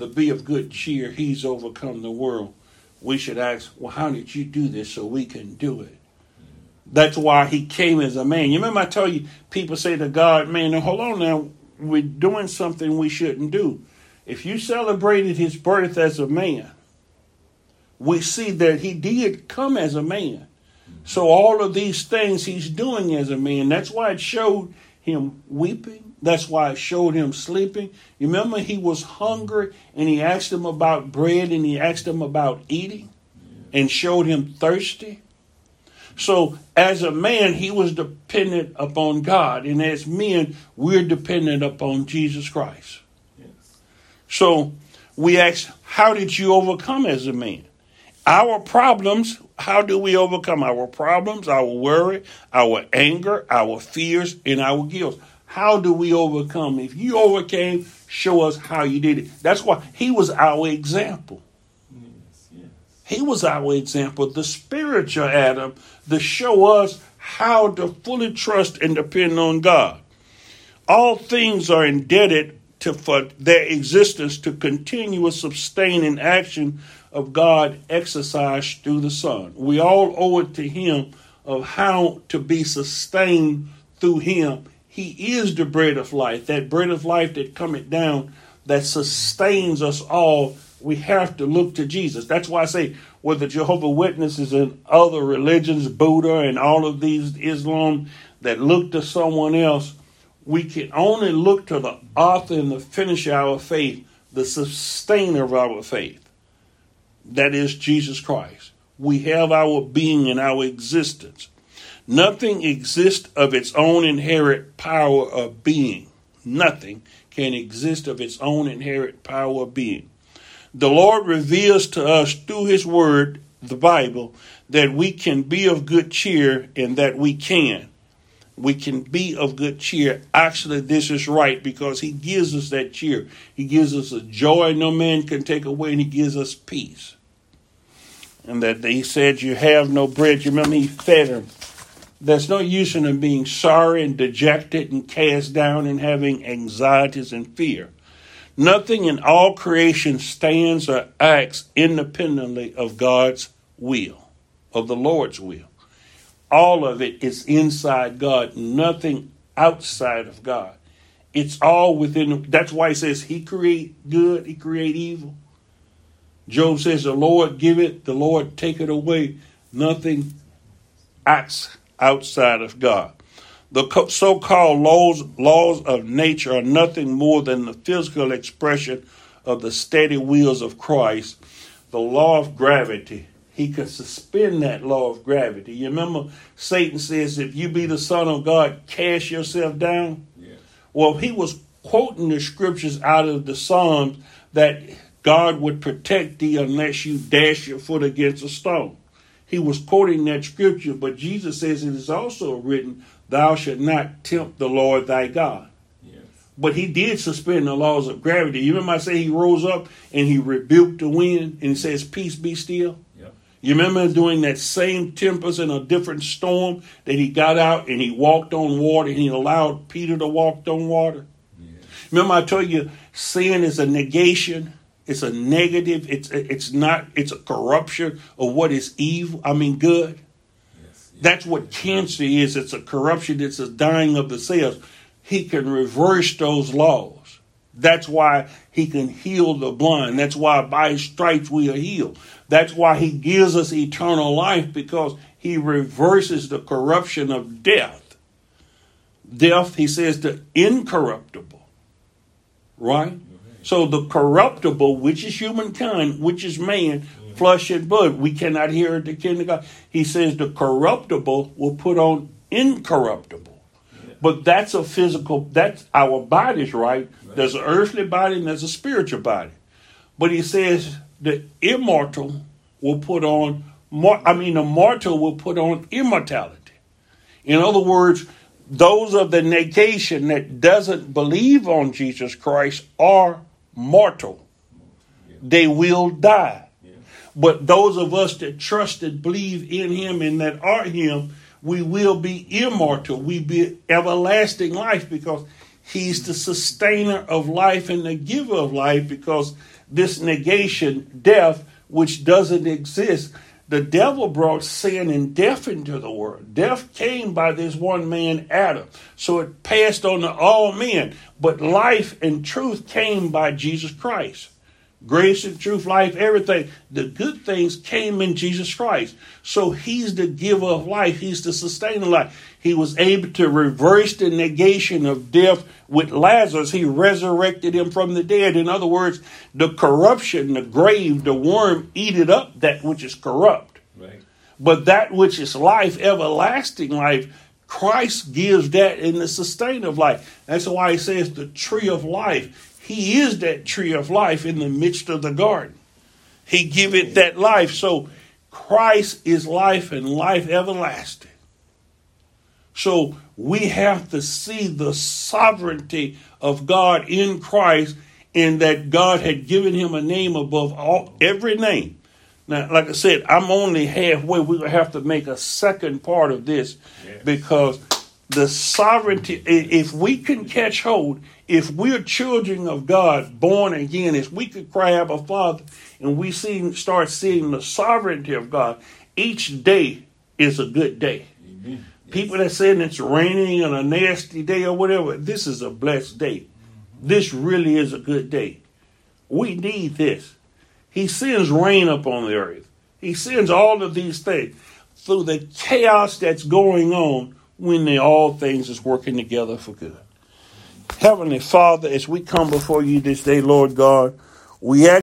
Speaker 1: to be of good cheer, he's overcome the world, we should ask, well, how did you do this so we can do it? That's why he came as a man. You remember I told you, people say to God, man, now hold on now, we're doing something we shouldn't do. If you celebrated his birth as a man, we see that he did come as a man. So all of these things he's doing as a man. That's why it showed him weeping. That's why it showed him sleeping. You remember he was hungry and he asked him about bread and he asked him about eating and showed him thirsty. So as a man, he was dependent upon God. And as men, we're dependent upon Jesus Christ. Yes. So we ask, how did you overcome as a man? Our problems, how do we overcome our problems, our worry, our anger, our fears, and our guilt? How do we overcome? If you overcame, show us how you did it. That's why he was our example. Yes, yes. He was our example, the spiritual Adam, to show us how to fully trust and depend on God. All things are indebted to for their existence to continuous sustaining action of God exercised through the Son. We all owe it to Him of how to be sustained through Him. He is the bread of life, that bread of life that cometh down, that sustains us all. We have to look to Jesus. That's why I say, whether Jehovah Witnesses and other religions, Buddha and all of these Islam that look to someone else, we can only look to the author and the finisher of our faith, the sustainer of our faith. That is Jesus Christ. We have our being and our existence. Nothing exists of its own inherent power of being. Nothing can exist of its own inherent power of being. The Lord reveals to us through His Word, the Bible, that we can be of good cheer and that we can. We can be of good cheer. Actually, this is right because He gives us that cheer. He gives us a joy no man can take away, and He gives us peace. And that He said, You have no bread. You remember He fed them. There's no use in them being sorry and dejected and cast down and having anxieties and fear. Nothing in all creation stands or acts independently of God's will, of the Lord's will. All of it is inside God, nothing outside of God. It's all within. That's why he says he create good, he create evil. Job says, "The Lord give it, the Lord take it away." Nothing acts outside of God. The so called laws, laws of nature are nothing more than the physical expression of the steady wheels of Christ. The law of gravity, he can suspend that law of gravity. You remember Satan says, if you be the Son of God, cast yourself down? Well, he was quoting the scriptures out of the Psalms that God would protect thee unless you dash your foot against a stone. He was quoting that scripture, but Jesus says it is also written, Thou shalt not tempt the Lord thy God.
Speaker 2: Yes.
Speaker 1: But he did suspend the laws of gravity. You remember I say he rose up and he rebuked the wind and he says, Peace be still?
Speaker 2: Yep.
Speaker 1: You remember doing that same tempest in a different storm that he got out and he walked on water and he allowed Peter to walk on water?
Speaker 2: Yes.
Speaker 1: Remember I told you sin is a negation. It's a negative. It's it's not. It's a corruption of what is evil. I mean, good.
Speaker 2: Yes.
Speaker 1: That's what cancer is. It's a corruption. It's a dying of the cells. He can reverse those laws. That's why he can heal the blind. That's why by his stripes we are healed. That's why he gives us eternal life because he reverses the corruption of death. Death, he says, the incorruptible. Right? So the corruptible, which is humankind, which is man, flesh and blood, we cannot hear the kingdom of God. He says the corruptible will put on incorruptible. But that's a physical, that's our bodies, right? There's an earthly body and there's a spiritual body. But he says the immortal will put on, mor- I mean, the mortal will put on immortality. In other words, those of the negation that doesn't believe on Jesus Christ are mortal. They will die. But those of us that trust and believe in him and that are him, we will be immortal. We be everlasting life because he's the sustainer of life and the giver of life because this negation, death, which doesn't exist, the devil brought sin and death into the world. Death came by this one man, Adam. So it passed on to all men. But life and truth came by Jesus Christ. Grace and truth, life, everything. The good things came in Jesus Christ. So he's the giver of life. He's the sustainer of life. He was able to reverse the negation of death with Lazarus. He resurrected him from the dead. In other words, the corruption, the grave, the worm eat it up that which is corrupt.
Speaker 2: Right.
Speaker 1: But that which is life, everlasting life, Christ gives that in the sustainer of life. That's why he says the tree of life. He is that tree of life in the midst of the garden. He give it that life. So Christ is life and life everlasting. So we have to see the sovereignty of God in Christ in that God had given him a name above all every name. Now, like I said, I'm only halfway. We're gonna have to make a second part of this
Speaker 2: Yes.
Speaker 1: because the sovereignty, if we can catch hold, if we're children of God, born again, if we could cry out, a Father, and we see, start seeing the sovereignty of God, each day is a good day. People that saying it's raining on a nasty day or whatever, this is a blessed day. This really is a good day. We need this. He sends rain upon the earth. He sends all of these things through the chaos that's going on when the, all things is working together for good. Heavenly Father, as we come before you this day, Lord God, we ask